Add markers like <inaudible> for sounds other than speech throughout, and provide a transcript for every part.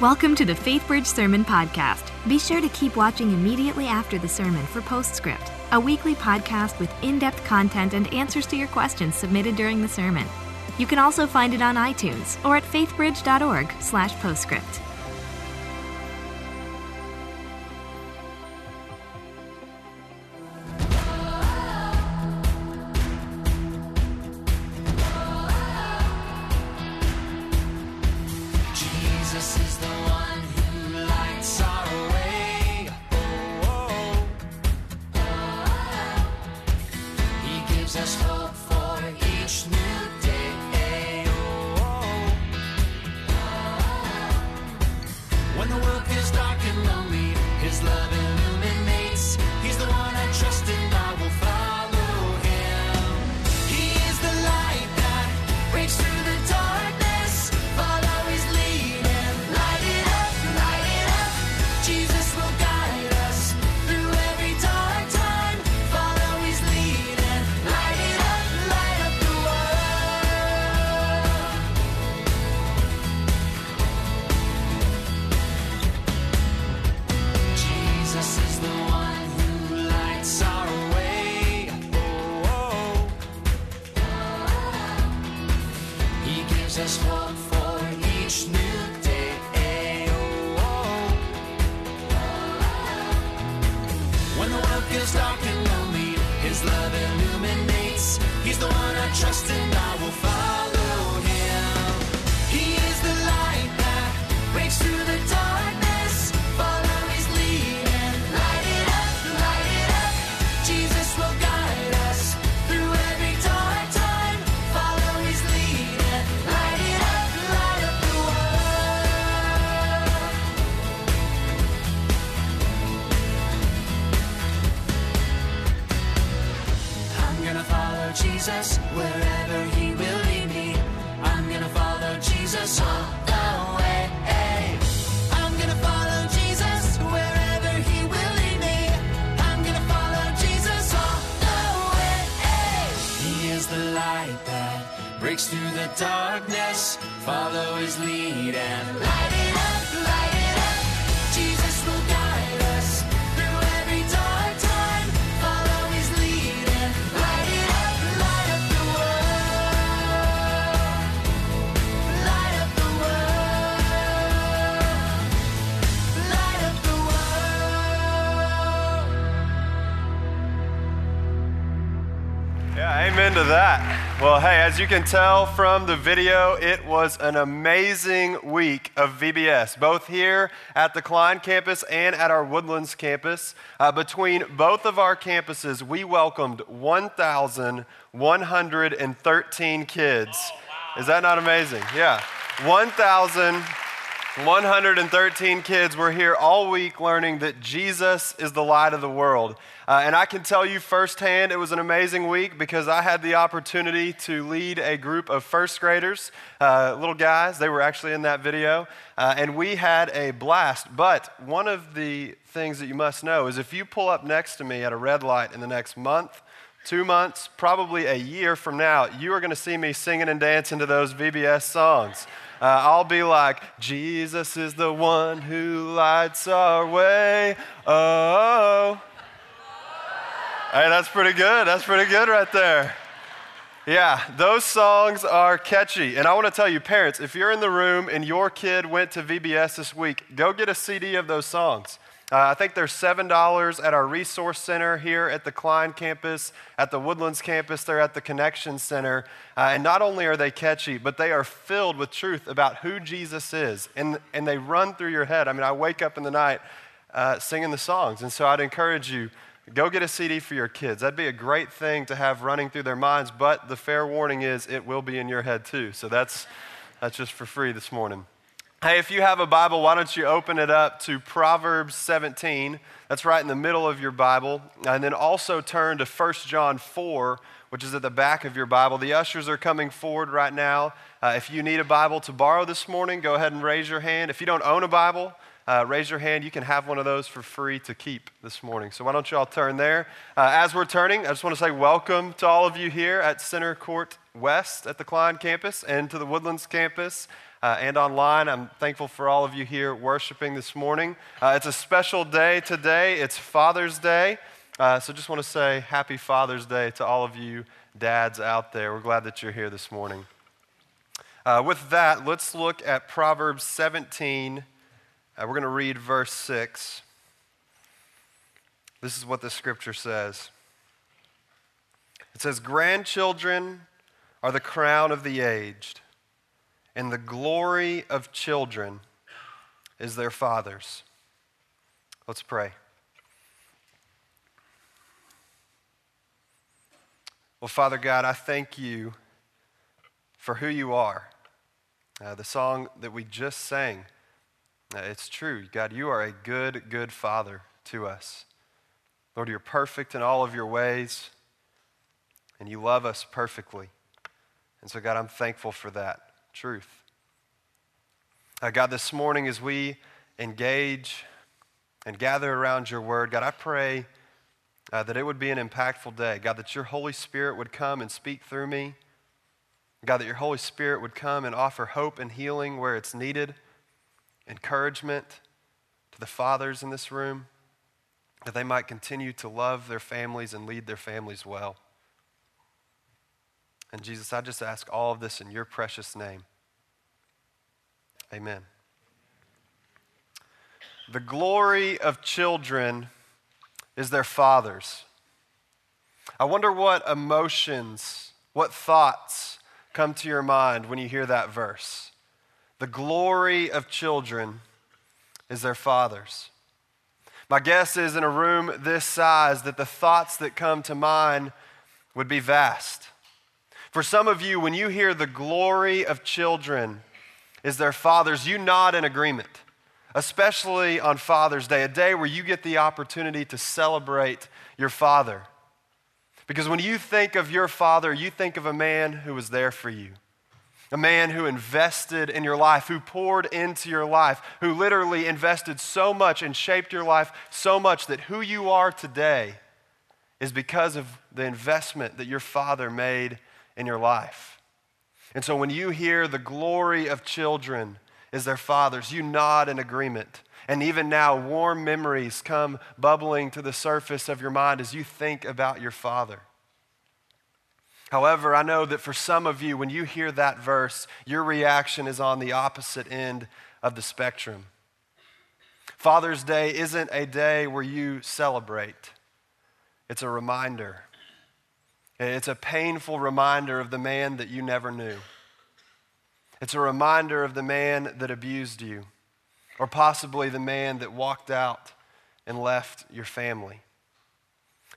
Welcome to the FaithBridge Sermon Podcast. Be sure to keep watching immediately after the sermon for Postscript, a weekly podcast with in depth content and answers to your questions submitted during the sermon. You can also find it on iTunes or at faithbridge.org/slash postscript. His love illuminates. He's the one I trust and I will follow the darkness. Follow His lead and light it up, light it up. Jesus will guide us through every dark time. Follow His lead and light it up, light up the world. Light up the world. Light up the world. Yeah, amen to that. Well, hey, as you can tell from the video, it was an amazing week of VBS, both here at the Klein campus and at our Woodlands campus. Uh, between both of our campuses, we welcomed 1,113 kids. Is that not amazing? Yeah. 1,113 kids were here all week learning that Jesus is the light of the world. Uh, and I can tell you firsthand, it was an amazing week because I had the opportunity to lead a group of first graders, uh, little guys. They were actually in that video. Uh, and we had a blast. But one of the things that you must know is if you pull up next to me at a red light in the next month, two months, probably a year from now, you are going to see me singing and dancing to those VBS songs. Uh, I'll be like, Jesus is the one who lights our way. Oh. Hey, that's pretty good. That's pretty good right there. Yeah, those songs are catchy. And I want to tell you, parents, if you're in the room and your kid went to VBS this week, go get a CD of those songs. Uh, I think they're $7 at our resource center here at the Klein campus, at the Woodlands campus, they're at the Connection Center. Uh, and not only are they catchy, but they are filled with truth about who Jesus is. And, and they run through your head. I mean, I wake up in the night uh, singing the songs. And so I'd encourage you, go get a CD for your kids. That'd be a great thing to have running through their minds. But the fair warning is it will be in your head too. So that's, that's just for free this morning. Hey, if you have a Bible, why don't you open it up to Proverbs 17? That's right in the middle of your Bible. And then also turn to 1 John 4, which is at the back of your Bible. The ushers are coming forward right now. Uh, if you need a Bible to borrow this morning, go ahead and raise your hand. If you don't own a Bible, uh, raise your hand. You can have one of those for free to keep this morning. So why don't you all turn there? Uh, as we're turning, I just want to say welcome to all of you here at Center Court West at the Klein campus and to the Woodlands campus. Uh, and online. I'm thankful for all of you here worshiping this morning. Uh, it's a special day today, it's Father's Day. Uh, so just want to say happy Father's Day to all of you dads out there. We're glad that you're here this morning. Uh, with that, let's look at Proverbs 17. Uh, we're going to read verse 6. This is what the scripture says it says, Grandchildren are the crown of the aged, and the glory of children is their fathers. Let's pray. Well, Father God, I thank you for who you are. Uh, the song that we just sang, uh, it's true. God, you are a good, good Father to us. Lord, you're perfect in all of your ways, and you love us perfectly. And so, God, I'm thankful for that truth. Uh, God, this morning as we engage and gather around your word, God, I pray uh, that it would be an impactful day. God, that your Holy Spirit would come and speak through me. God, that your Holy Spirit would come and offer hope and healing where it's needed, encouragement to the fathers in this room, that they might continue to love their families and lead their families well. And Jesus, I just ask all of this in your precious name. Amen. The glory of children is their fathers. I wonder what emotions, what thoughts come to your mind when you hear that verse. The glory of children is their fathers. My guess is in a room this size that the thoughts that come to mind would be vast. For some of you, when you hear the glory of children is their fathers, you nod in agreement especially on Father's Day, a day where you get the opportunity to celebrate your father. Because when you think of your father, you think of a man who was there for you, a man who invested in your life, who poured into your life, who literally invested so much and shaped your life so much that who you are today is because of the investment that your father made in your life. And so when you hear the glory of children, is their fathers. You nod in agreement. And even now, warm memories come bubbling to the surface of your mind as you think about your father. However, I know that for some of you, when you hear that verse, your reaction is on the opposite end of the spectrum. Father's Day isn't a day where you celebrate, it's a reminder. It's a painful reminder of the man that you never knew. It's a reminder of the man that abused you, or possibly the man that walked out and left your family.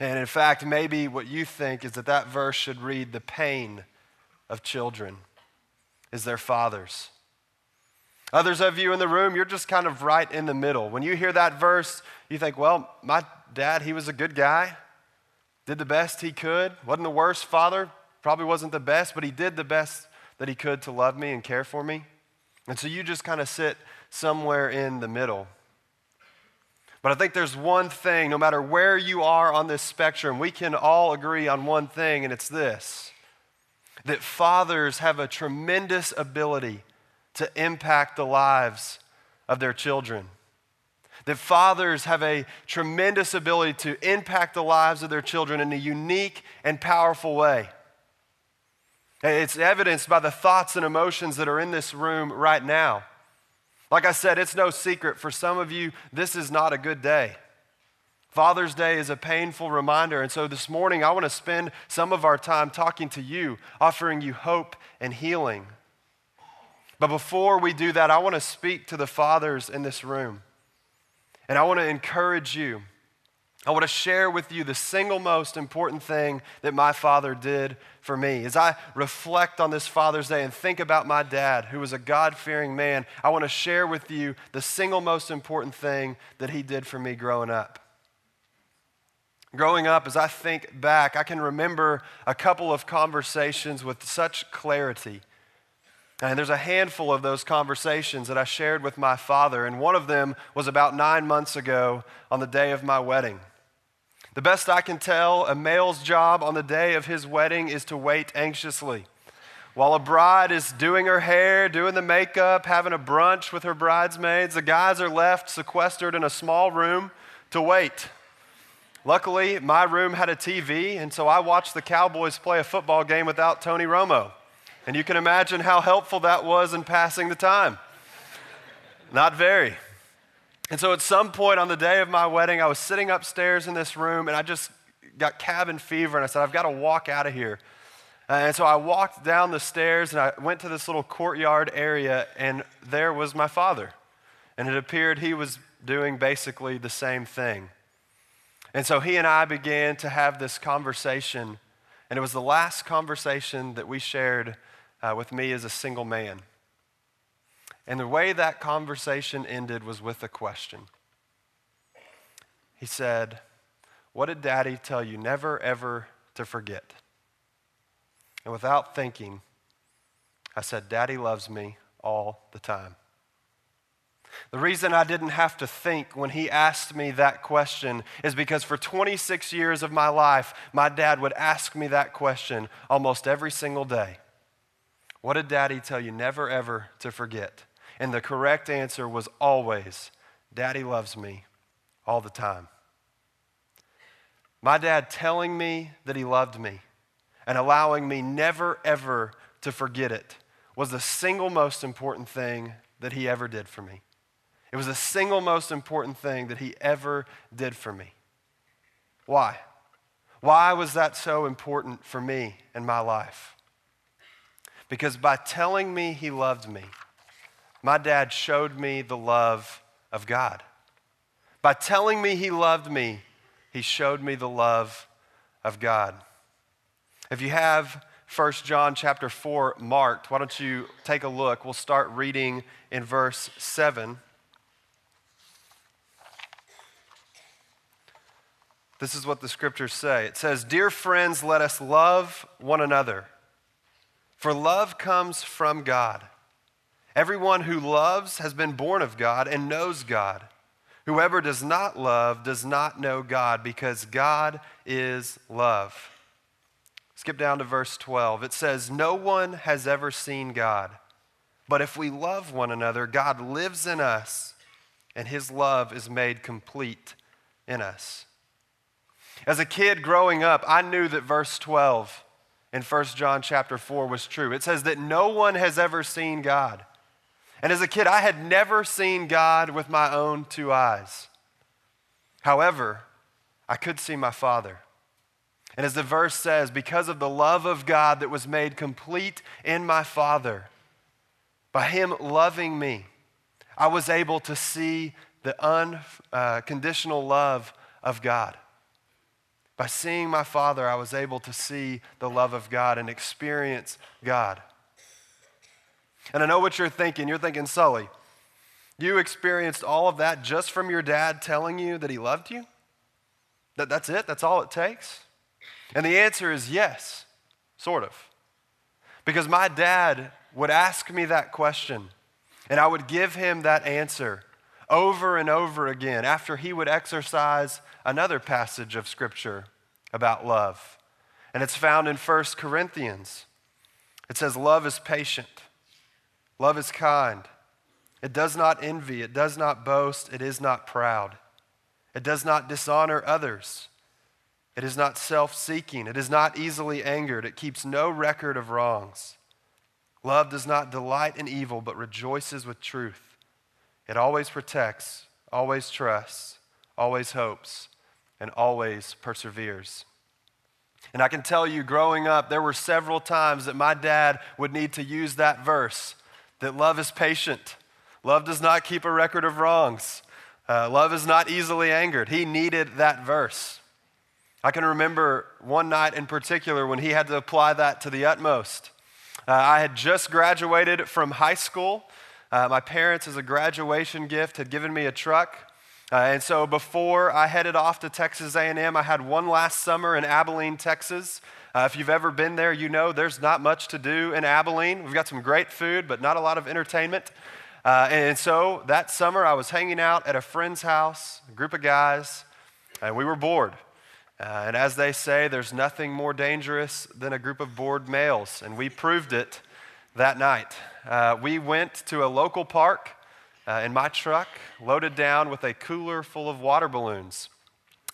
And in fact, maybe what you think is that that verse should read the pain of children is their fathers. Others of you in the room, you're just kind of right in the middle. When you hear that verse, you think, well, my dad, he was a good guy, did the best he could, wasn't the worst father, probably wasn't the best, but he did the best that he could to love me and care for me. And so you just kind of sit somewhere in the middle. But I think there's one thing, no matter where you are on this spectrum, we can all agree on one thing, and it's this that fathers have a tremendous ability to impact the lives of their children. That fathers have a tremendous ability to impact the lives of their children in a unique and powerful way. It's evidenced by the thoughts and emotions that are in this room right now. Like I said, it's no secret for some of you, this is not a good day. Father's Day is a painful reminder. And so this morning, I want to spend some of our time talking to you, offering you hope and healing. But before we do that, I want to speak to the fathers in this room. And I want to encourage you I want to share with you the single most important thing that my father did for me. As I reflect on this Father's Day and think about my dad, who was a God fearing man, I want to share with you the single most important thing that he did for me growing up. Growing up, as I think back, I can remember a couple of conversations with such clarity. And there's a handful of those conversations that I shared with my father, and one of them was about nine months ago on the day of my wedding. The best I can tell, a male's job on the day of his wedding is to wait anxiously. While a bride is doing her hair, doing the makeup, having a brunch with her bridesmaids, the guys are left sequestered in a small room to wait. Luckily, my room had a TV, and so I watched the Cowboys play a football game without Tony Romo. And you can imagine how helpful that was in passing the time. Not very. And so at some point on the day of my wedding, I was sitting upstairs in this room and I just got cabin fever and I said, I've got to walk out of here. Uh, and so I walked down the stairs and I went to this little courtyard area and there was my father. And it appeared he was doing basically the same thing. And so he and I began to have this conversation. And it was the last conversation that we shared uh, with me as a single man. And the way that conversation ended was with a question. He said, What did daddy tell you never, ever to forget? And without thinking, I said, Daddy loves me all the time. The reason I didn't have to think when he asked me that question is because for 26 years of my life, my dad would ask me that question almost every single day. What did daddy tell you never, ever to forget? And the correct answer was always, Daddy loves me all the time. My dad telling me that he loved me and allowing me never, ever to forget it was the single most important thing that he ever did for me. It was the single most important thing that he ever did for me. Why? Why was that so important for me in my life? Because by telling me he loved me, my dad showed me the love of God. By telling me he loved me, he showed me the love of God. If you have 1 John chapter 4 marked, why don't you take a look? We'll start reading in verse 7. This is what the scriptures say. It says, Dear friends, let us love one another, for love comes from God. Everyone who loves has been born of God and knows God. Whoever does not love does not know God because God is love. Skip down to verse 12. It says, No one has ever seen God, but if we love one another, God lives in us and his love is made complete in us. As a kid growing up, I knew that verse 12 in 1 John chapter 4 was true. It says that no one has ever seen God. And as a kid, I had never seen God with my own two eyes. However, I could see my Father. And as the verse says, because of the love of God that was made complete in my Father, by Him loving me, I was able to see the unconditional uh, love of God. By seeing my Father, I was able to see the love of God and experience God. And I know what you're thinking. You're thinking, Sully, you experienced all of that just from your dad telling you that he loved you? That, that's it? That's all it takes? And the answer is yes, sort of. Because my dad would ask me that question, and I would give him that answer over and over again after he would exercise another passage of Scripture about love. And it's found in 1 Corinthians. It says, Love is patient. Love is kind. It does not envy. It does not boast. It is not proud. It does not dishonor others. It is not self seeking. It is not easily angered. It keeps no record of wrongs. Love does not delight in evil, but rejoices with truth. It always protects, always trusts, always hopes, and always perseveres. And I can tell you, growing up, there were several times that my dad would need to use that verse that love is patient. Love does not keep a record of wrongs. Uh, love is not easily angered. He needed that verse. I can remember one night in particular when he had to apply that to the utmost. Uh, I had just graduated from high school. Uh, my parents, as a graduation gift, had given me a truck. Uh, and so before I headed off to Texas A&M, I had one last summer in Abilene, Texas. Uh, if you've ever been there, you know there's not much to do in Abilene. We've got some great food, but not a lot of entertainment. Uh, and so that summer, I was hanging out at a friend's house, a group of guys, and we were bored. Uh, and as they say, there's nothing more dangerous than a group of bored males, and we proved it that night. Uh, we went to a local park uh, in my truck, loaded down with a cooler full of water balloons.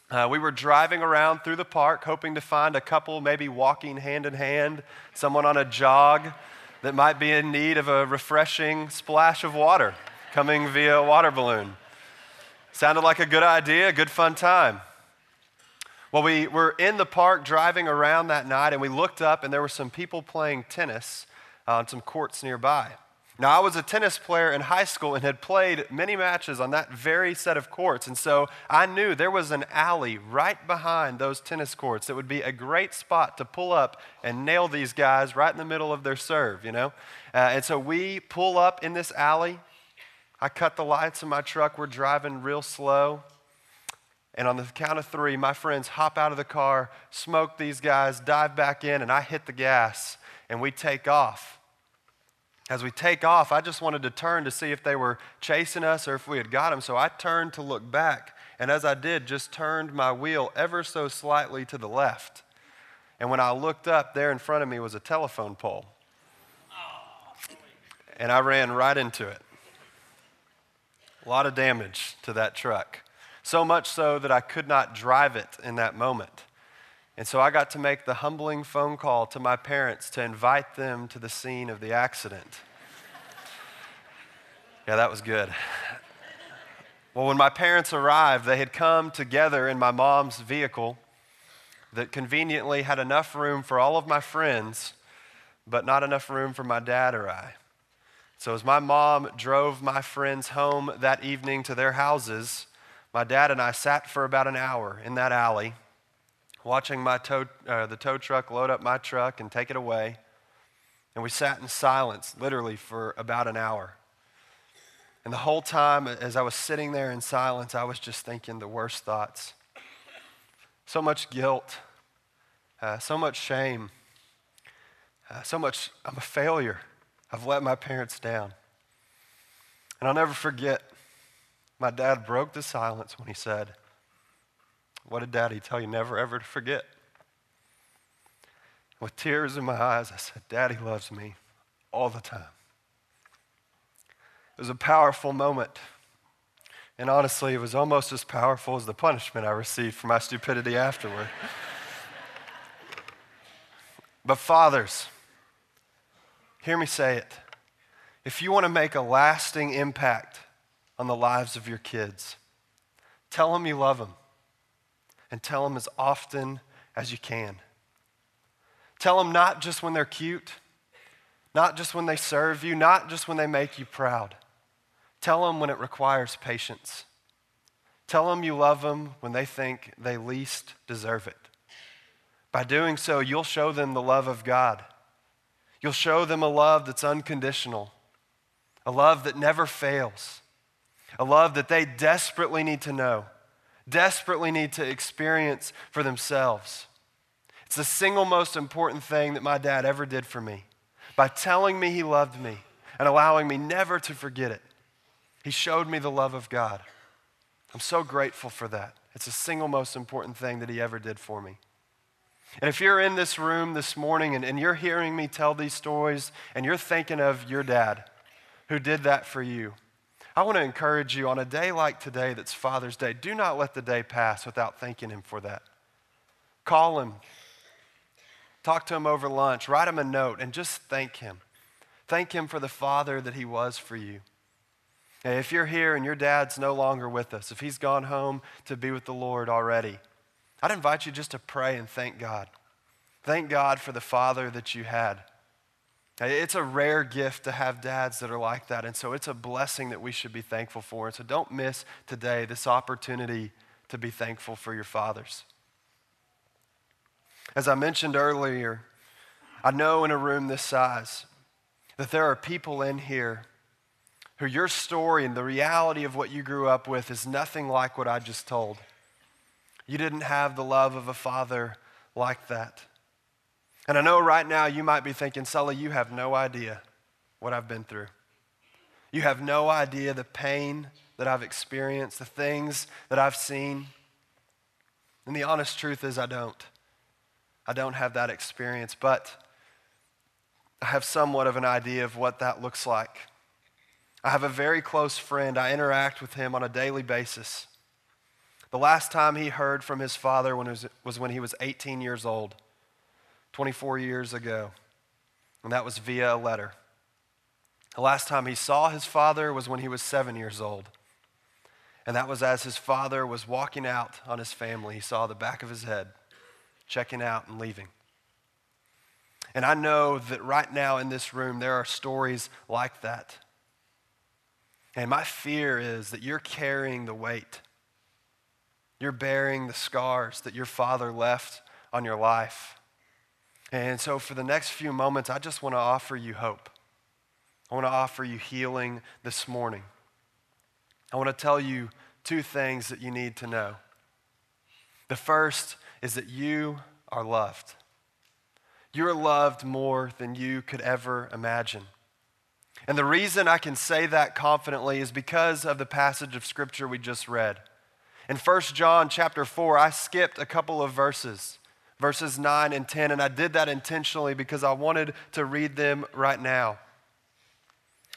Uh, we were driving around through the park, hoping to find a couple, maybe walking hand in hand, someone on a jog that might be in need of a refreshing splash of water coming via a water balloon. Sounded like a good idea, good fun time. Well, we were in the park driving around that night, and we looked up, and there were some people playing tennis on some courts nearby. Now, I was a tennis player in high school and had played many matches on that very set of courts. And so I knew there was an alley right behind those tennis courts that would be a great spot to pull up and nail these guys right in the middle of their serve, you know? Uh, and so we pull up in this alley. I cut the lights in my truck. We're driving real slow. And on the count of three, my friends hop out of the car, smoke these guys, dive back in, and I hit the gas, and we take off. As we take off, I just wanted to turn to see if they were chasing us or if we had got them. So I turned to look back. And as I did, just turned my wheel ever so slightly to the left. And when I looked up, there in front of me was a telephone pole. And I ran right into it. A lot of damage to that truck. So much so that I could not drive it in that moment. And so I got to make the humbling phone call to my parents to invite them to the scene of the accident. yeah, that was good. Well, when my parents arrived, they had come together in my mom's vehicle that conveniently had enough room for all of my friends, but not enough room for my dad or I. So, as my mom drove my friends home that evening to their houses, my dad and I sat for about an hour in that alley watching my tow, uh, the tow truck load up my truck and take it away. And we sat in silence, literally, for about an hour. And the whole time, as I was sitting there in silence, I was just thinking the worst thoughts. So much guilt, uh, so much shame, uh, so much, I'm a failure. I've let my parents down. And I'll never forget, my dad broke the silence when he said, what did Daddy tell you never ever to forget? With tears in my eyes, I said, Daddy loves me all the time. It was a powerful moment. And honestly, it was almost as powerful as the punishment I received for my stupidity afterward. <laughs> but, fathers, hear me say it. If you want to make a lasting impact on the lives of your kids, tell them you love them and tell them as often as you can. Tell them not just when they're cute, not just when they serve you, not just when they make you proud. Tell them when it requires patience. Tell them you love them when they think they least deserve it. By doing so, you'll show them the love of God. You'll show them a love that's unconditional, a love that never fails, a love that they desperately need to know desperately need to experience for themselves. It's the single most important thing that my dad ever did for me. By telling me he loved me and allowing me never to forget it, he showed me the love of God. I'm so grateful for that. It's the single most important thing that he ever did for me. And if you're in this room this morning and, and you're hearing me tell these stories and you're thinking of your dad who did that for you, I want to encourage you on a day like today that's Father's Day, do not let the day pass without thanking Him for that. Call Him, talk to Him over lunch, write Him a note, and just thank Him. Thank Him for the Father that He was for you. And if you're here and your dad's no longer with us, if he's gone home to be with the Lord already, I'd invite you just to pray and thank God. Thank God for the Father that you had. It's a rare gift to have dads that are like that. And so it's a blessing that we should be thankful for. And so don't miss today this opportunity to be thankful for your fathers. As I mentioned earlier, I know in a room this size that there are people in here who your story and the reality of what you grew up with is nothing like what I just told. You didn't have the love of a father like that. And I know right now you might be thinking, Sully, you have no idea what I've been through. You have no idea the pain that I've experienced, the things that I've seen. And the honest truth is, I don't. I don't have that experience, but I have somewhat of an idea of what that looks like. I have a very close friend. I interact with him on a daily basis. The last time he heard from his father was, was when he was 18 years old, 24 years ago, and that was via a letter. The last time he saw his father was when he was seven years old, and that was as his father was walking out on his family. He saw the back of his head, checking out and leaving. And I know that right now in this room, there are stories like that. And my fear is that you're carrying the weight. You're bearing the scars that your father left on your life. And so, for the next few moments, I just want to offer you hope. I want to offer you healing this morning. I want to tell you two things that you need to know. The first is that you are loved. You're loved more than you could ever imagine. And the reason I can say that confidently is because of the passage of scripture we just read. In 1 John chapter 4, I skipped a couple of verses, verses 9 and 10, and I did that intentionally because I wanted to read them right now.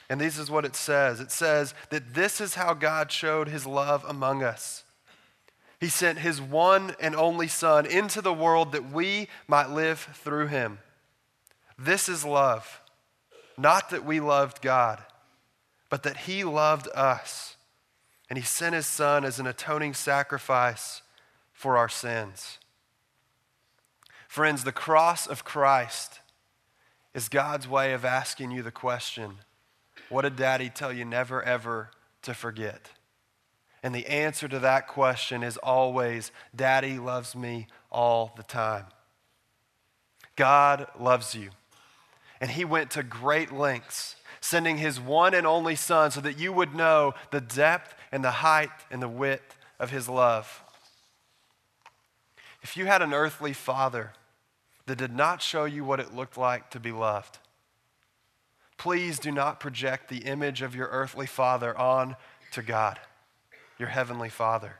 And this is what it says it says that this is how God showed his love among us. He sent his one and only Son into the world that we might live through him. This is love. Not that we loved God, but that he loved us. And he sent his Son as an atoning sacrifice for our sins. Friends, the cross of Christ is God's way of asking you the question what did daddy tell you never, ever to forget? And the answer to that question is always Daddy loves me all the time. God loves you. And He went to great lengths, sending His one and only Son so that you would know the depth and the height and the width of His love. If you had an earthly father that did not show you what it looked like to be loved, please do not project the image of your earthly father on to God, your heavenly father.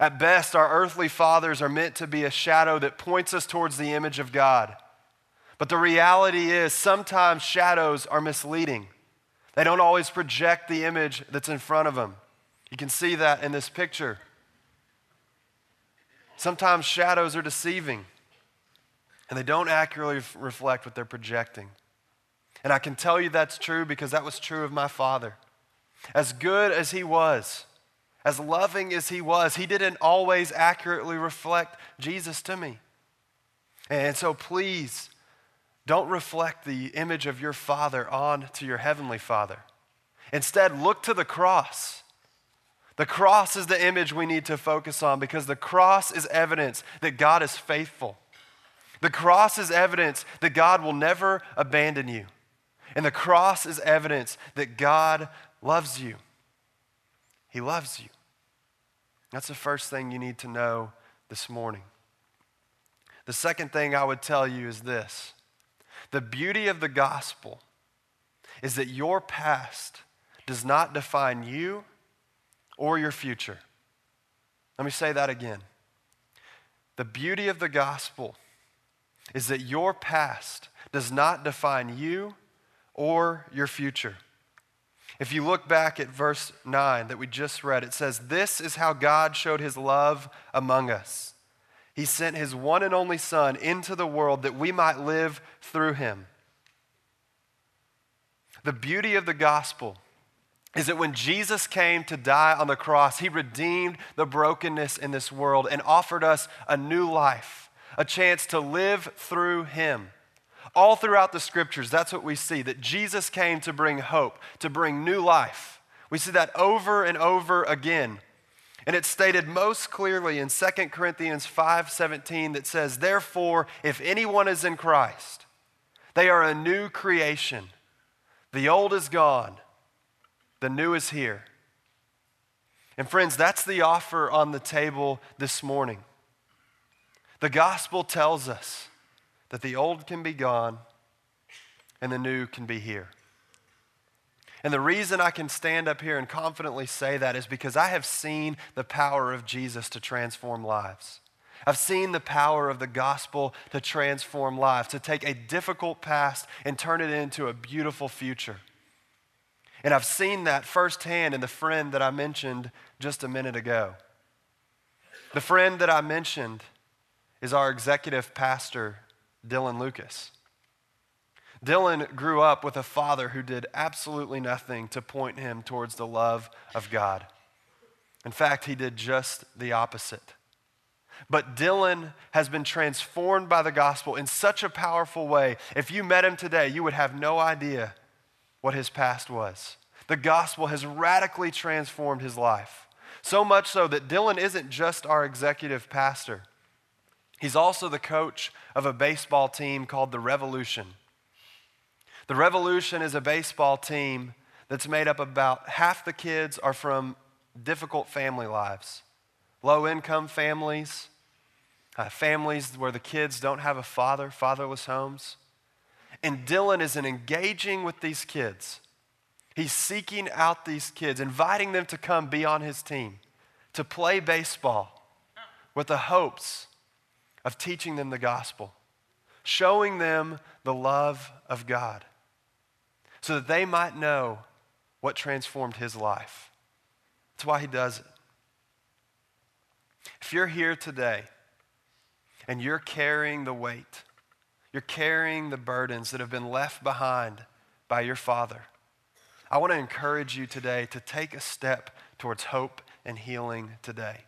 At best, our earthly fathers are meant to be a shadow that points us towards the image of God. But the reality is, sometimes shadows are misleading. They don't always project the image that's in front of them. You can see that in this picture. Sometimes shadows are deceiving, and they don't accurately reflect what they're projecting. And I can tell you that's true because that was true of my father. As good as he was, as loving as he was, he didn't always accurately reflect Jesus to me. And so please don't reflect the image of your father on to your heavenly father. Instead, look to the cross. The cross is the image we need to focus on because the cross is evidence that God is faithful. The cross is evidence that God will never abandon you. And the cross is evidence that God loves you. He loves you. That's the first thing you need to know this morning. The second thing I would tell you is this the beauty of the gospel is that your past does not define you or your future. Let me say that again. The beauty of the gospel is that your past does not define you or your future. If you look back at verse 9 that we just read, it says, This is how God showed his love among us. He sent his one and only Son into the world that we might live through him. The beauty of the gospel is that when Jesus came to die on the cross, he redeemed the brokenness in this world and offered us a new life, a chance to live through him. All throughout the scriptures, that's what we see that Jesus came to bring hope, to bring new life. We see that over and over again. And it's stated most clearly in 2 Corinthians 5:17 that says, "Therefore, if anyone is in Christ, they are a new creation. The old is gone, the new is here." And friends, that's the offer on the table this morning. The gospel tells us that the old can be gone and the new can be here. And the reason I can stand up here and confidently say that is because I have seen the power of Jesus to transform lives. I've seen the power of the gospel to transform lives, to take a difficult past and turn it into a beautiful future. And I've seen that firsthand in the friend that I mentioned just a minute ago. The friend that I mentioned is our executive pastor, Dylan Lucas. Dylan grew up with a father who did absolutely nothing to point him towards the love of God. In fact, he did just the opposite. But Dylan has been transformed by the gospel in such a powerful way. If you met him today, you would have no idea what his past was. The gospel has radically transformed his life. So much so that Dylan isn't just our executive pastor, he's also the coach of a baseball team called the Revolution. The Revolution is a baseball team that's made up of about half the kids are from difficult family lives, low income families, uh, families where the kids don't have a father, fatherless homes. And Dylan is in engaging with these kids. He's seeking out these kids, inviting them to come be on his team, to play baseball with the hopes of teaching them the gospel, showing them the love of God, so that they might know what transformed his life. That's why he does it. If you're here today and you're carrying the weight, you're carrying the burdens that have been left behind by your father, I want to encourage you today to take a step towards hope and healing today.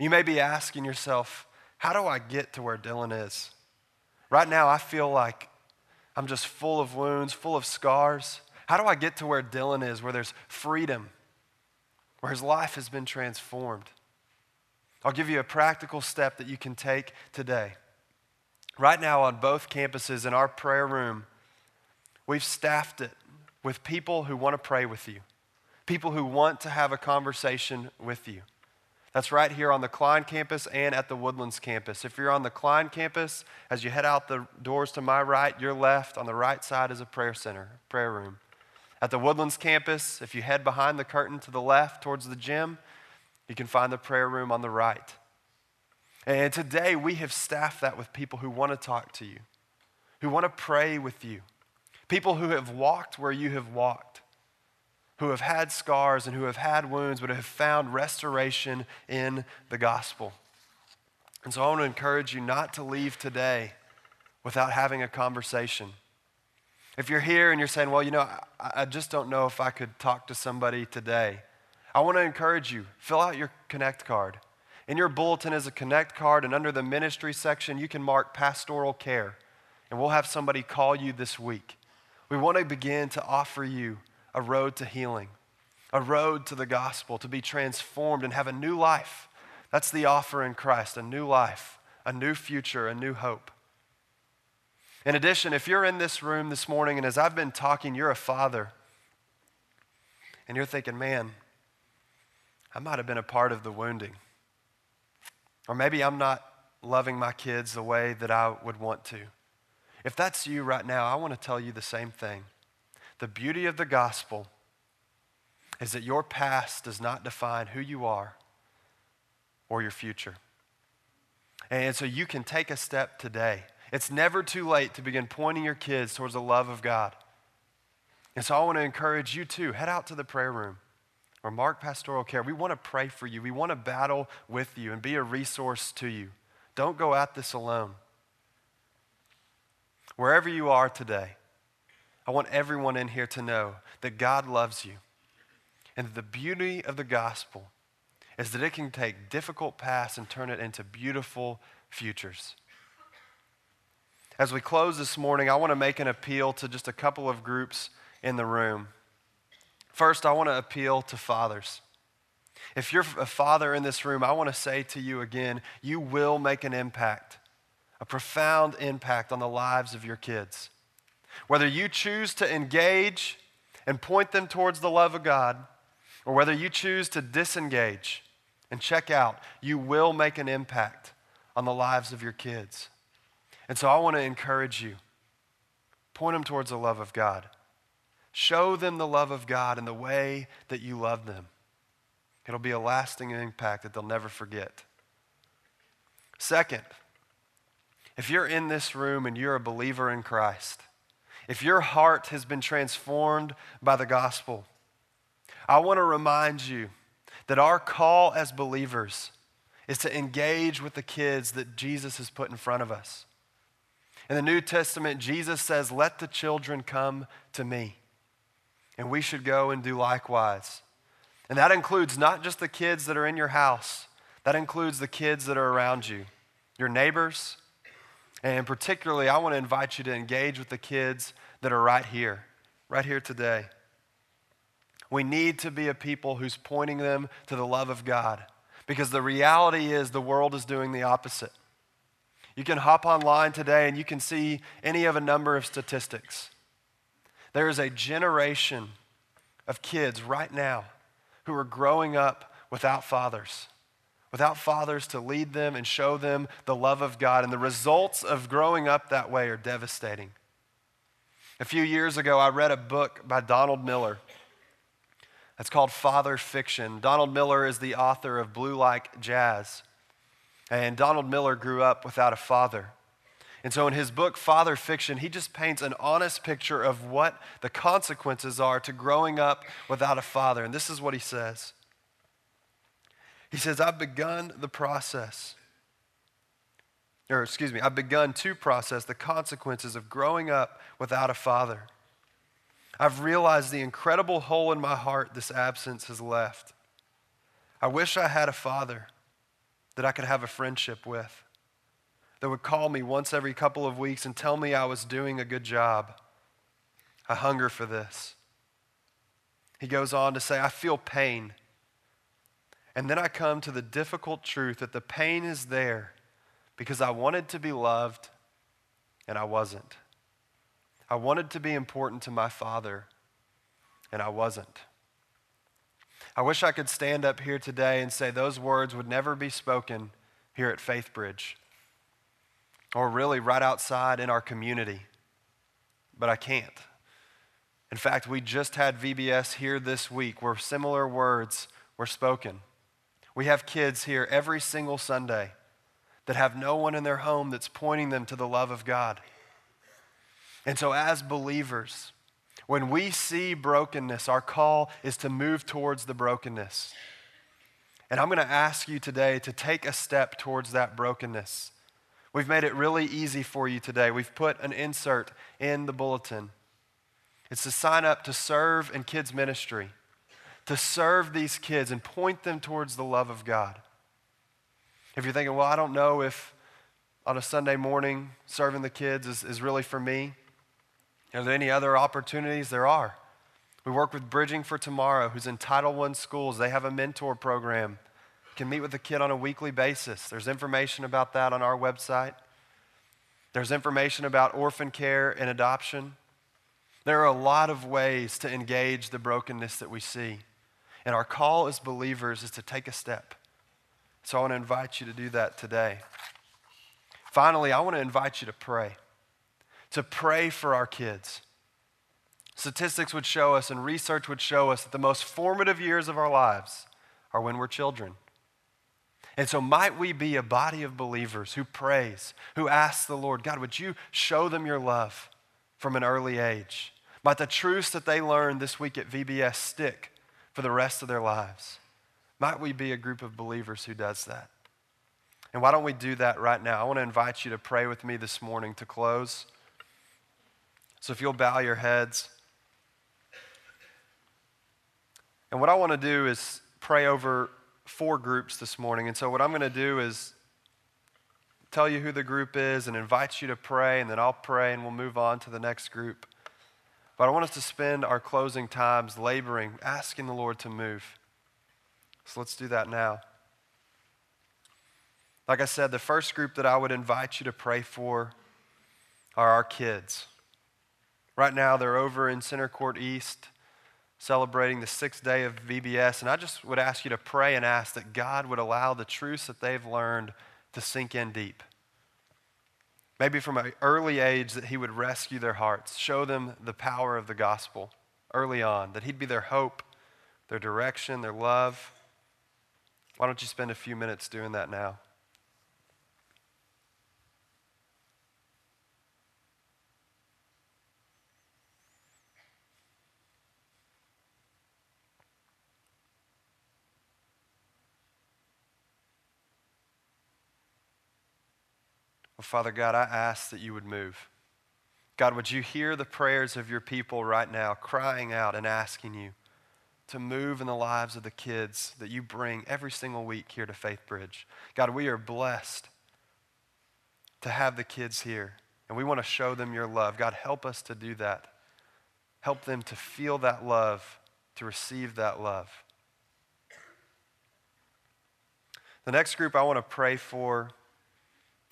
You may be asking yourself, how do I get to where Dylan is? Right now, I feel like I'm just full of wounds, full of scars. How do I get to where Dylan is, where there's freedom, where his life has been transformed? I'll give you a practical step that you can take today. Right now, on both campuses in our prayer room, we've staffed it with people who want to pray with you, people who want to have a conversation with you. That's right here on the Klein campus and at the Woodlands campus. If you're on the Klein campus, as you head out the doors to my right, your left on the right side is a prayer center, prayer room. At the Woodlands campus, if you head behind the curtain to the left towards the gym, you can find the prayer room on the right. And today we have staffed that with people who want to talk to you, who want to pray with you, People who have walked where you have walked, who have had scars and who have had wounds, but have found restoration in the gospel. And so I want to encourage you not to leave today without having a conversation. If you're here and you're saying, well, you know, I, I just don't know if I could talk to somebody today, I want to encourage you fill out your Connect card. In your bulletin is a Connect card, and under the ministry section, you can mark pastoral care. And we'll have somebody call you this week. We want to begin to offer you a road to healing, a road to the gospel, to be transformed and have a new life. That's the offer in Christ a new life, a new future, a new hope. In addition, if you're in this room this morning and as I've been talking, you're a father, and you're thinking, man, I might have been a part of the wounding. Or maybe I'm not loving my kids the way that I would want to. If that's you right now, I want to tell you the same thing. The beauty of the gospel is that your past does not define who you are or your future. And so you can take a step today. It's never too late to begin pointing your kids towards the love of God. And so I want to encourage you too. Head out to the prayer room or Mark Pastoral Care. We want to pray for you. We want to battle with you and be a resource to you. Don't go at this alone wherever you are today, I want everyone in here to know that God loves you. And the beauty of the gospel is that it can take difficult pasts and turn it into beautiful futures. As we close this morning, I want to make an appeal to just a couple of groups in the room. First, I want to appeal to fathers. If you're a father in this room, I want to say to you again, you will make an impact a profound impact on the lives of your kids. Whether you choose to engage and point them towards the love of God, or whether you choose to disengage and check out, you will make an impact on the lives of your kids. And so I want to encourage you point them towards the love of God. Show them the love of God in the way that you love them. It'll be a lasting impact that they'll never forget. Second, if you're in this room and you're a believer in Christ, if your heart has been transformed by the gospel, I want to remind you that our call as believers is to engage with the kids that Jesus has put in front of us. In the New Testament, Jesus says, Let the children come to me. And we should go and do likewise. And that includes not just the kids that are in your house, that includes the kids that are around you, your neighbors. And particularly, I want to invite you to engage with the kids that are right here, right here today. We need to be a people who's pointing them to the love of God because the reality is the world is doing the opposite. You can hop online today and you can see any of a number of statistics. There is a generation of kids right now who are growing up without fathers, without fathers to lead them and show them the love of God. And the results of growing up that way are devastating. A few years ago, I read a book by Donald Miller. It's called Father Fiction. Donald Miller is the author of Blue Like Jazz. And Donald Miller grew up without a father. And so in his book, Father Fiction, he just paints an honest picture of what the consequences are to growing up without a father. And this is what he says He says, I've begun the process, or excuse me, I've begun to process the consequences of growing up without a father. I've realized the incredible hole in my heart this absence has left. I wish I had a father that I could have a friendship with, that would call me once every couple of weeks and tell me I was doing a good job. I hunger for this. He goes on to say, I feel pain. And then I come to the difficult truth that the pain is there because I wanted to be loved and I wasn't. I wanted to be important to my father and I wasn't. I wish I could stand up here today and say those words would never be spoken here at Faith Bridge or really right outside in our community, but I can't. In fact, we just had VBS here this week where similar words were spoken. We have kids here every single Sunday that have no one in their home that's pointing them to the love of God. And so, as believers, when we see brokenness, our call is to move towards the brokenness. And I'm going to ask you today to take a step towards that brokenness. We've made it really easy for you today. We've put an insert in the bulletin. It's to sign up to serve in kids' ministry, to serve these kids and point them towards the love of God. If you're thinking, well, I don't know if on a Sunday morning serving the kids is, is really for me, are there any other opportunities? There are. We work with Bridging for Tomorrow, who's in Title I schools. They have a mentor program. Can meet with the kid on a weekly basis. There's information about that on our website. There's information about orphan care and adoption. There are a lot of ways to engage the brokenness that we see. And our call as believers is to take a step. So I want to invite you to do that today. Finally, I want to invite you to pray to pray for our kids. Statistics would show us and research would show us that the most formative years of our lives are when we're children. And so, might we be a body of believers who prays, who asks the Lord, God, would you show them your love from an early age? Might the truths that they learned this week at VBS stick for the rest of their lives? Might we be a group of believers who does that? And why don't we do that right now? I want to invite you to pray with me this morning to close. So if you'll bow your heads. And what I want to do is pray over four groups this morning. And so what I'm going to do is tell you who the group is and invite you to pray, and then I'll pray and we'll move on to the next group. But I want us to spend our closing times laboring, asking the Lord to move. So let's do that now. Like I said, the first group that I would invite you to pray for are our kids. Right now, they're over in Center Court East celebrating the sixth day of VBS. And I just would ask you to pray and ask that God would allow the truths that they've learned to sink in deep. Maybe from an early age, that He would rescue their hearts, show them the power of the gospel early on, that He'd be their hope, their direction, their love. Why don't you spend a few minutes doing that now? Father God, I ask that you would move. God, would you hear the prayers of your people right now, crying out and asking you to move in the lives of the kids that you bring every single week here to Faith Bridge? God, we are blessed to have the kids here, and we want to show them your love. God, help us to do that. Help them to feel that love, to receive that love. The next group I want to pray for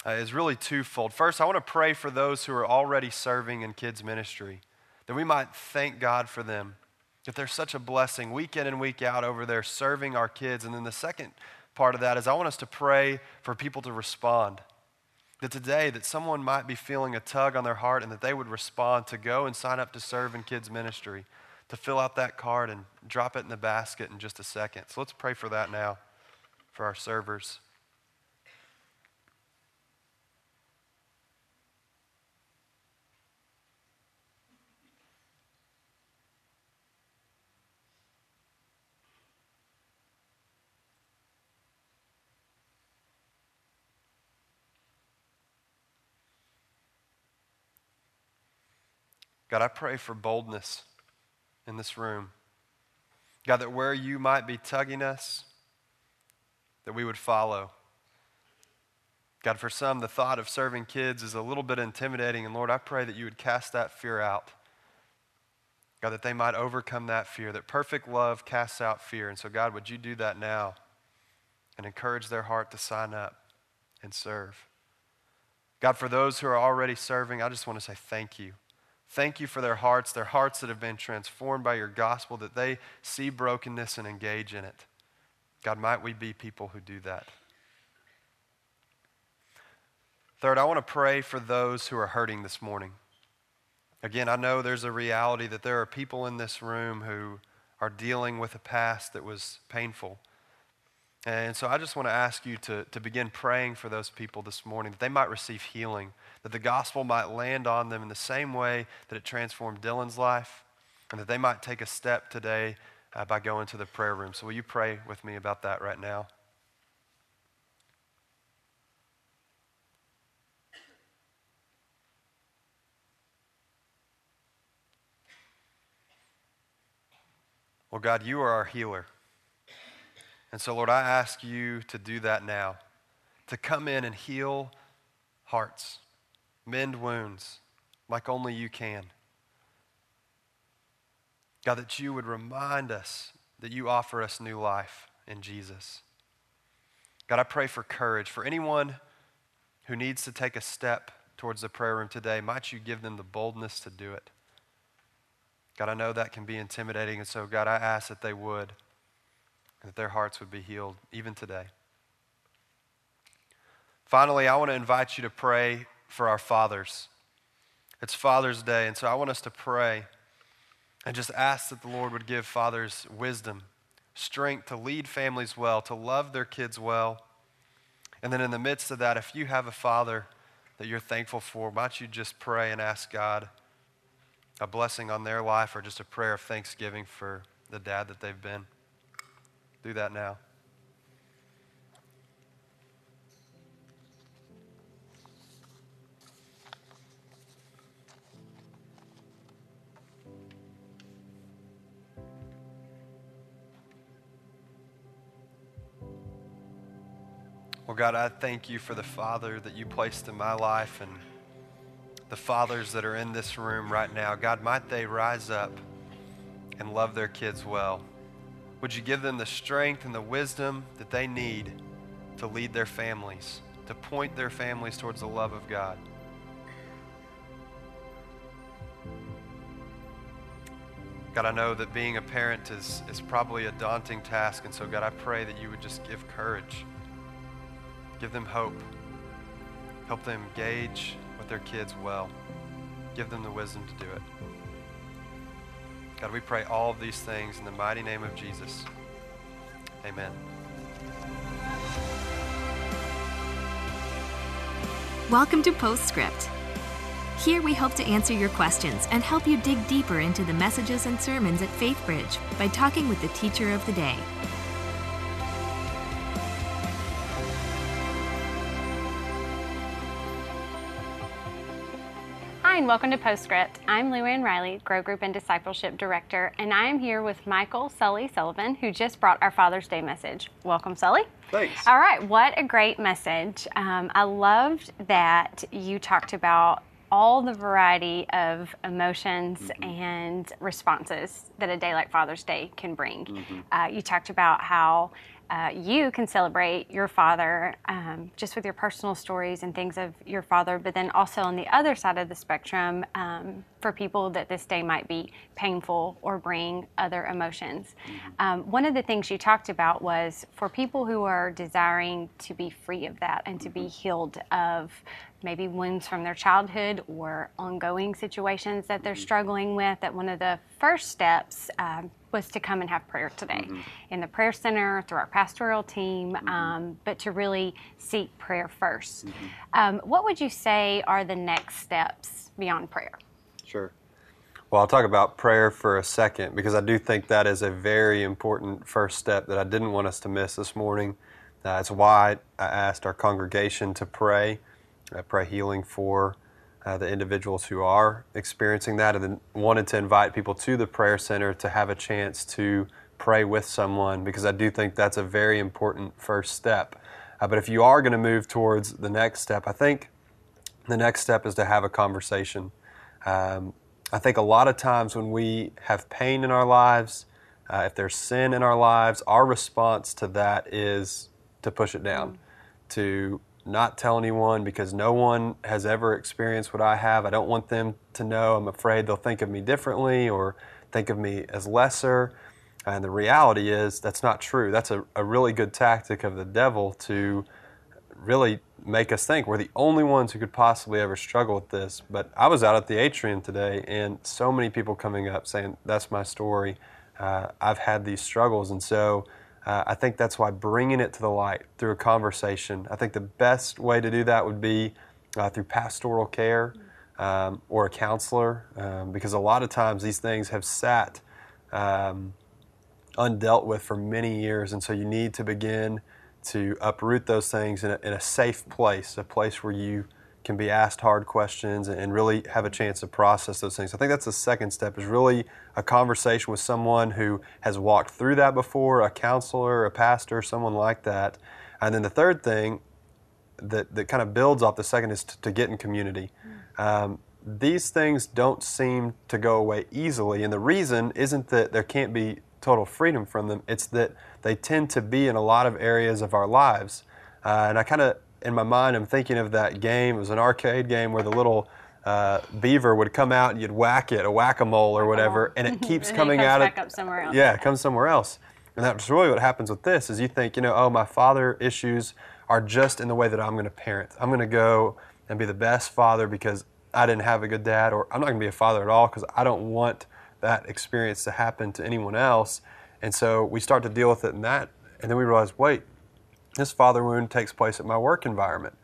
uh, is really twofold. First, I want to pray for those who are already serving in kids' ministry, that we might thank God for them, that they're such a blessing week in and week out over there serving our kids. And then the second part of that is I want us to pray for people to respond. That today that someone might be feeling a tug on their heart and that they would respond to go and sign up to serve in kids ministry, to fill out that card and drop it in the basket in just a second. So let's pray for that now for our servers. God, I pray for boldness in this room. God, that where you might be tugging us, that we would follow. God, for some, the thought of serving kids is a little bit intimidating. And Lord, I pray that you would cast that fear out. God, that they might overcome that fear, that perfect love casts out fear. And so, God, would you do that now and encourage their heart to sign up and serve? God, for those who are already serving, I just want to say thank you. Thank you for their hearts, their hearts that have been transformed by your gospel, that they see brokenness and engage in it. God, might we be people who do that. Third, I want to pray for those who are hurting this morning. Again, I know there's a reality that there are people in this room who are dealing with a past that was painful. And so I just want to ask you to, to begin praying for those people this morning, that they might receive healing, that the gospel might land on them in the same way that it transformed Dylan's life, and that they might take a step today uh, by going to the prayer room. So will you pray with me about that right now? Well, God, you are our healer. And so, Lord, I ask you to do that now, to come in and heal hearts, mend wounds like only you can. God, that you would remind us that you offer us new life in Jesus. God, I pray for courage. For anyone who needs to take a step towards the prayer room today, might you give them the boldness to do it. God, I know that can be intimidating, and so, God, I ask that they would that their hearts would be healed even today. Finally, I want to invite you to pray for our fathers. It's Father's Day, and so I want us to pray and just ask that the Lord would give fathers wisdom, strength to lead families well, to love their kids well. And then in the midst of that, if you have a father that you're thankful for, why don't you just pray and ask God a blessing on their life or just a prayer of thanksgiving for the dad that they've been? Do that now. Well, God, I thank you for the Father that you placed in my life and the fathers that are in this room right now. God, might they rise up and love their kids well. Would you give them the strength and the wisdom that they need to lead their families, to point their families towards the love of God? God, I know that being a parent is, is probably a daunting task, and so, God, I pray that you would just give courage, give them hope, help them engage with their kids well, give them the wisdom to do it. God, we pray all of these things in the mighty name of Jesus. Amen. Welcome to Postscript. Here we hope to answer your questions and help you dig deeper into the messages and sermons at FaithBridge by talking with the teacher of the day. And welcome to Postscript. I'm Lou Luann Riley, Grow Group and Discipleship Director, and I am here with Michael Sully Sullivan, who just brought our Father's Day message. Welcome, Sully. Thanks. All right, what a great message. Um, I loved that you talked about all the variety of emotions Mm-hmm. and responses that a day like Father's Day can bring. Mm-hmm. Uh, you talked about how uh, you can celebrate your father um, just with your personal stories and things of your father, but then also on the other side of the spectrum, um, for people that this day might be painful or bring other emotions. Um, one of the things you talked about was for people who are desiring to be free of that and to be healed of maybe wounds from their childhood or ongoing situations that they're struggling with, that one of the first steps um, was to come and have prayer today in the prayer center through our pastoral team, um, but to really seek prayer 1st Um, what would you say are the next steps beyond prayer? Sure. Well, I'll talk about prayer for a second because I do think that is a very important first step that I didn't want us to miss this morning. Uh, it's why I asked our congregation to pray, uh, pray healing for uh, the individuals who are experiencing that, and then wanted to invite people to the prayer center to have a chance to pray with someone because I do think that's a very important first step. Uh, but if you are going to move towards the next step, I think the next step is to have a conversation. Um, I think a lot of times when we have pain in our lives, uh, if there's sin in our lives, our response to that is to push it down, to not tell anyone because no one has ever experienced what I have. I don't want them to know. I'm afraid they'll think of me differently or think of me as lesser. And the reality is that's not true. That's a, a really good tactic of the devil to really make us think we're the only ones who could possibly ever struggle with this. But I was out at the atrium today, and so many people coming up saying, That's my story. Uh, I've had these struggles. And so uh, I think that's why bringing it to the light through a conversation, I think the best way to do that would be uh, through pastoral care um, or a counselor, um, because a lot of times these things have sat. Um, undealt with for many years, and so you need to begin to uproot those things in a, in a safe place, a place where you can be asked hard questions and, really have a chance to process those things. I think that's the second step is really a conversation with someone who has walked through that before, a counselor, a pastor, someone like that. And then the third thing that, that kind of builds off the second is to, to get in community. Um, these things don't seem to go away easily, and the reason isn't that there can't be total freedom from them, it's that they tend to be in a lot of areas of our lives. Uh, and I kind of, in my mind, I'm thinking of that game. It was an arcade game where the little uh, beaver would come out and you'd whack it, a whack a mole or whatever, and it <laughs> keeps And it coming comes out back of up somewhere else. Yeah, it comes somewhere else. And that's really what happens with this is you think, you know, oh, my father issues are just in the way that I'm going to parent. I'm going to go and be the best father because I didn't have a good dad, or I'm not going to be a father at all because I don't want that experience to happen to anyone else. And so we start to deal with it in that, and then we realize, wait, this father wound takes place at my work environment.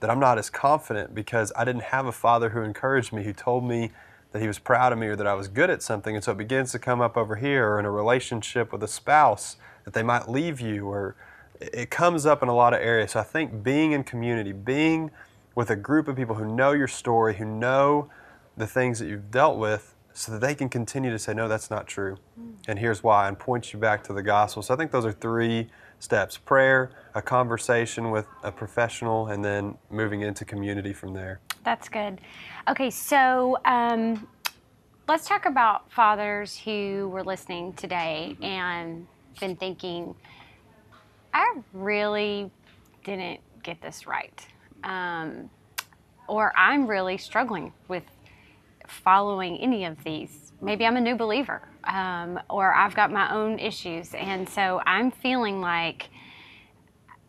That I'm not as confident because I didn't have a father who encouraged me, who told me that he was proud of me or that I was good at something. And so it begins to come up over here, or in a relationship with a spouse, that they might leave you, or it comes up in a lot of areas. So I think being in community, being with a group of people who know your story, who know the things that you've dealt with, so that they can continue to say, no, that's not true. Hmm. And here's why, and point you back to the gospel. So I think those are three steps prayer, a conversation with a professional, and then moving into community from there. That's good. Okay, so um, let's talk about fathers who were listening today and been thinking, I really didn't get this right. Um, or I'm really struggling with following any of these. Maybe I'm a new believer, um, or I've got my own issues. And so I'm feeling like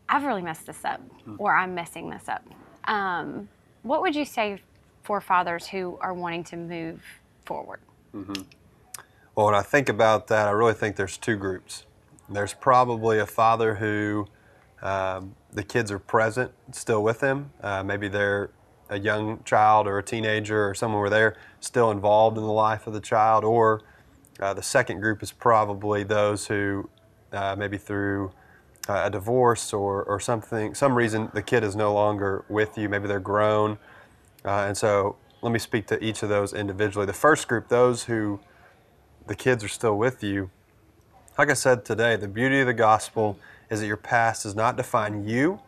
I've really messed this up, or I'm messing this up. Um, what would you say for fathers who are wanting to move forward? Well, when I think about that, I really think there's two groups. There's probably a father who um, the kids are present, still with him. Uh, maybe they're a young child or a teenager or someone where they're still involved in the life of the child. Or uh, the second group is probably those who, uh, maybe through uh, a divorce or, or something, some reason the kid is no longer with you. Maybe they're grown. Uh, and so let me speak to each of those individually. The first group, those who the kids are still with you, like I said today, the beauty of the gospel is that your past does not define you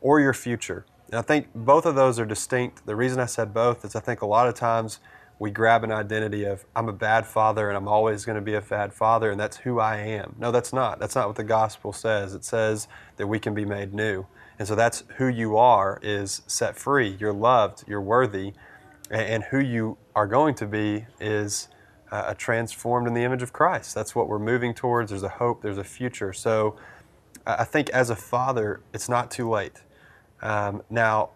or your future. And I think both of those are distinct. The reason I said both is I think a lot of times we grab an identity of I'm a bad father and I'm always going to be a bad father and that's who I am. No, that's not. That's not what the gospel says. It says that we can be made new. And so that's who you are is set free. You're loved, you're worthy, and who you are going to be is uh, transformed in the image of Christ. That's what we're moving towards. There's a hope, there's a future. So I think as a father, it's not too late. Um, now,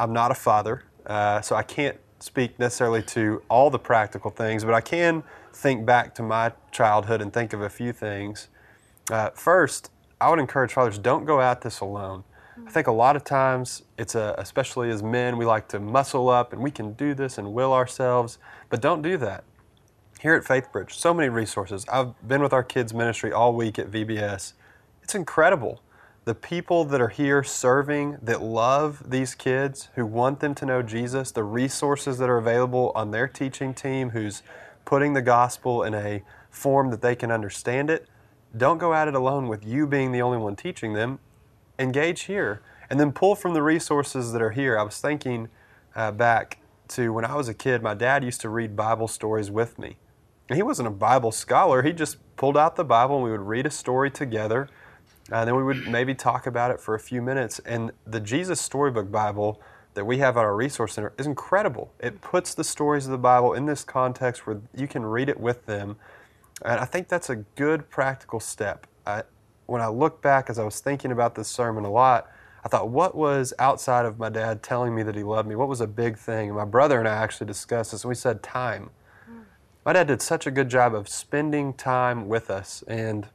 I'm not a father, uh, so I can't speak necessarily to all the practical things, but I can think back to my childhood and think of a few things. Uh, first, I would encourage fathers don't go at this alone. I think a lot of times it's a, especially as men, we like to muscle up and we can do this and will ourselves, but don't do that. Here at FaithBridge, so many resources. I've been with our kids ministry all week at VBS. It's incredible the people that are here serving that love these kids, who want them to know Jesus, the resources that are available on their teaching team, who's putting the gospel in a form that they can understand it, don't go at it alone with you being the only one teaching them. Engage here and then pull from the resources that are here. I was thinking uh, back to when I was a kid, my dad used to read Bible stories with me. And he wasn't a Bible scholar, he just pulled out the Bible and we would read a story together and then we would maybe talk about it for a few minutes. And the Jesus Storybook Bible that we have at our resource center is incredible. It puts the stories of the Bible in this context where you can read it with them. And I think that's a good practical step. I, when I look back as I was thinking about this sermon a lot, I thought, what was outside of my dad telling me that he loved me? What was a big thing? And my brother and I actually discussed this, and we said time. Hmm. My dad did such a good job of spending time with us. And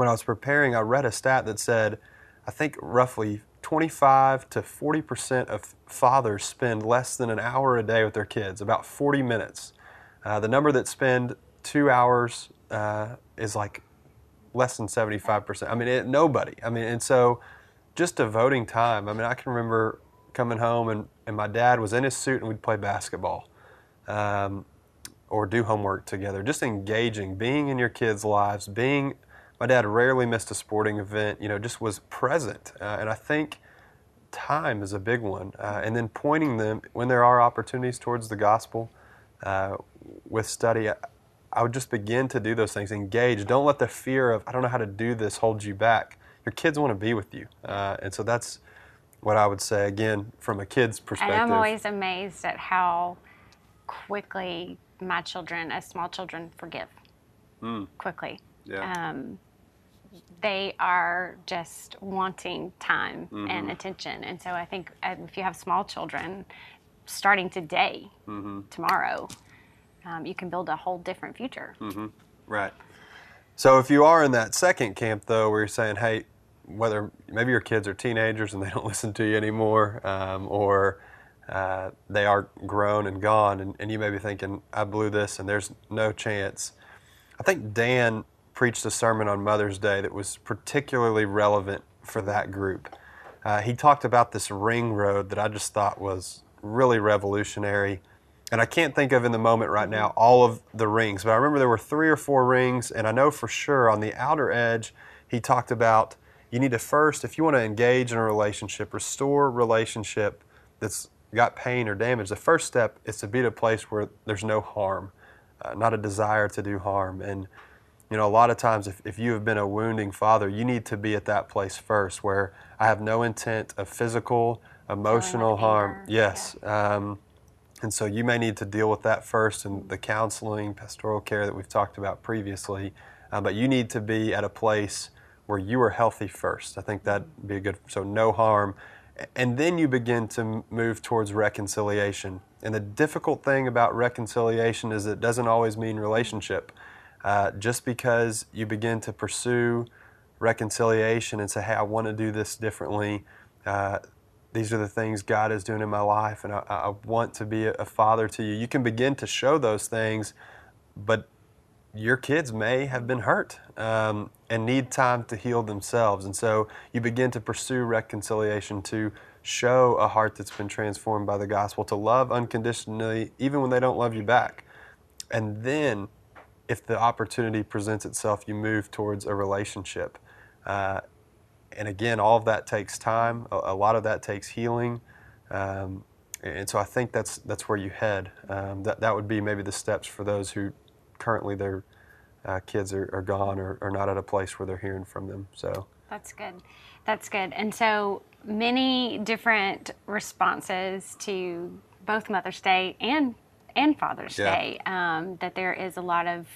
when I was preparing, I read a stat that said, I think roughly 25 to 40 percent of fathers spend less than an hour a day with their kids, about 40 minutes. Uh, the number that spend two hours uh, is like less than 75 percent. I mean, it, nobody. I mean, and so just devoting time. I mean, I can remember coming home and, and my dad was in his suit and we'd play basketball. Um, or do homework together, just engaging, being in your kids' lives, being my dad rarely missed a sporting event, you know, just was present. Uh, and I think time is a big one. Uh, and then pointing them when there are opportunities towards the gospel uh, with study. I, I would just begin to do those things. Engage. Don't let the fear of, I don't know how to do this, hold you back. Your kids want to be with you. Uh, and so that's what I would say, again, from a kid's perspective. And I'm always amazed at how quickly my children, as small children, forgive. Mm. Quickly. Yeah. Um, they are just wanting time Mm-hmm. and attention. And so I think uh, if you have small children, starting today, Mm-hmm. tomorrow, um, you can build a whole different future. Right. So if you are in that second camp, though, where you're saying, hey, whether maybe your kids are teenagers and they don't <laughs> listen to you anymore, um, or uh, they are grown and gone, and, and you may be thinking, I blew this and there's no chance. I think Dan preached a sermon on Mother's Day that was particularly relevant for that group. Uh, he talked about this ring road that I just thought was really revolutionary. And I can't think of in the moment right now all of the rings, but I remember there were three or four rings, and I know for sure on the outer edge, he talked about you need to first, if you want to engage in a relationship, restore relationship that's got pain or damage, the first step is to be at a place where there's no harm, uh, not a desire to do harm. And you know, a lot of times if, if you have been a wounding father, you need to be at that place first where I have no intent of physical, emotional harm. Yes. Um, and so you may need to deal with that first and the counseling, pastoral care that we've talked about previously. Uh, but you need to be at a place where you are healthy first. I think that'd be a good, so no harm. And then you begin to move towards reconciliation. And the difficult thing about reconciliation is it doesn't always mean relationship. Uh, just because you begin to pursue reconciliation and say, hey, I want to do this differently, uh, these are the things God is doing in my life, and I, I want to be a, father to you. You can begin to show those things, but your kids may have been hurt um, and need time to heal themselves. And so you begin to pursue reconciliation to show a heart that's been transformed by the gospel, to love unconditionally, even when they don't love you back. And then, if the opportunity presents itself, you move towards a relationship. Uh, and again, all of that takes time. A, a lot of that takes healing. Um, and so I think that's that's where you head. Um, that that would be maybe the steps for those who currently their uh, kids are, are gone or, or not at a place where they're hearing from them. So That's good. That's good. And so many different responses to both Mother's Day and and Father's Yeah. Day. Um, that there is a lot of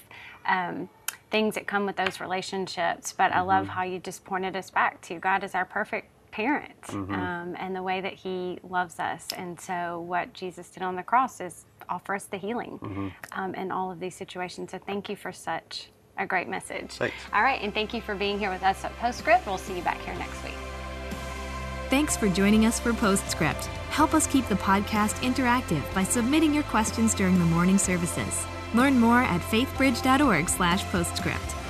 um, things that come with those relationships. But I love how you just pointed us back to God is our perfect parent um, and the way that He loves us. And so what Jesus did on the cross is offer us the healing um, in all of these situations. So thank you for such a great message. Thanks. All right, and thank you for being here with us at Postscript. We'll see you back here next week. Thanks for joining us for Postscript. Help us keep the podcast interactive by submitting your questions during the morning services. Learn more at faithbridge.org/postscript.